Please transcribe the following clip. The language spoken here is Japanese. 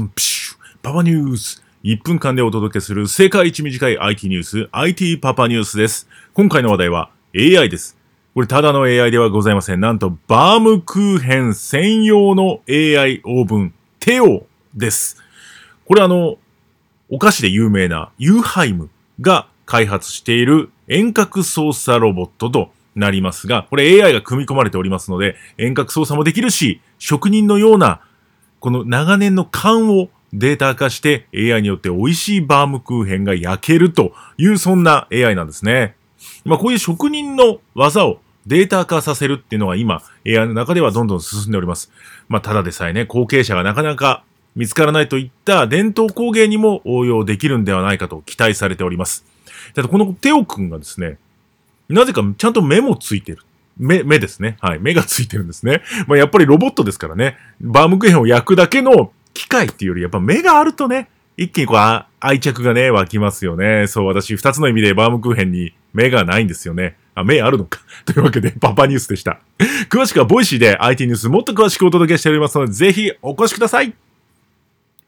ツンプシュパパニュース1分間でお届けする世界一短い IT ニュース IT パパニュースです。今回の話題は AI です。これただの AI ではございません。なんとバームクーヘン専用の AI オーブンテオです。これあの、お菓子で有名なユーハイムが開発している遠隔操作ロボットとなりますが、これ AI が組み込まれておりますので、遠隔操作もできるし、職人のような、この長年の勘をデータ化して AI によって美味しいバームクーヘンが焼けるというそんな AI なんですね。まあこういう職人の技をデータ化させるっていうのが今 AI の中ではどんどん進んでおります。まあただでさえね、後継者がなかなか見つからないといった伝統工芸にも応用できるんではないかと期待されております。ただこのテオくんがですね、なぜかちゃんと目もついてる。目、目ですね。はい。目がついてるんですね。まあやっぱりロボットですからね。バームクーヘンを焼くだけの機械っていうより、やっぱ目があるとね、一気にこう愛着がね、湧きますよね。そう、私二つの意味でバームクーヘンに目がないんですよね。あ、目あるのか。というわけで、パパニュースでした。詳しくはボイシーで IT ニュースもっと詳しくお届けしておりますので、ぜひお越しください。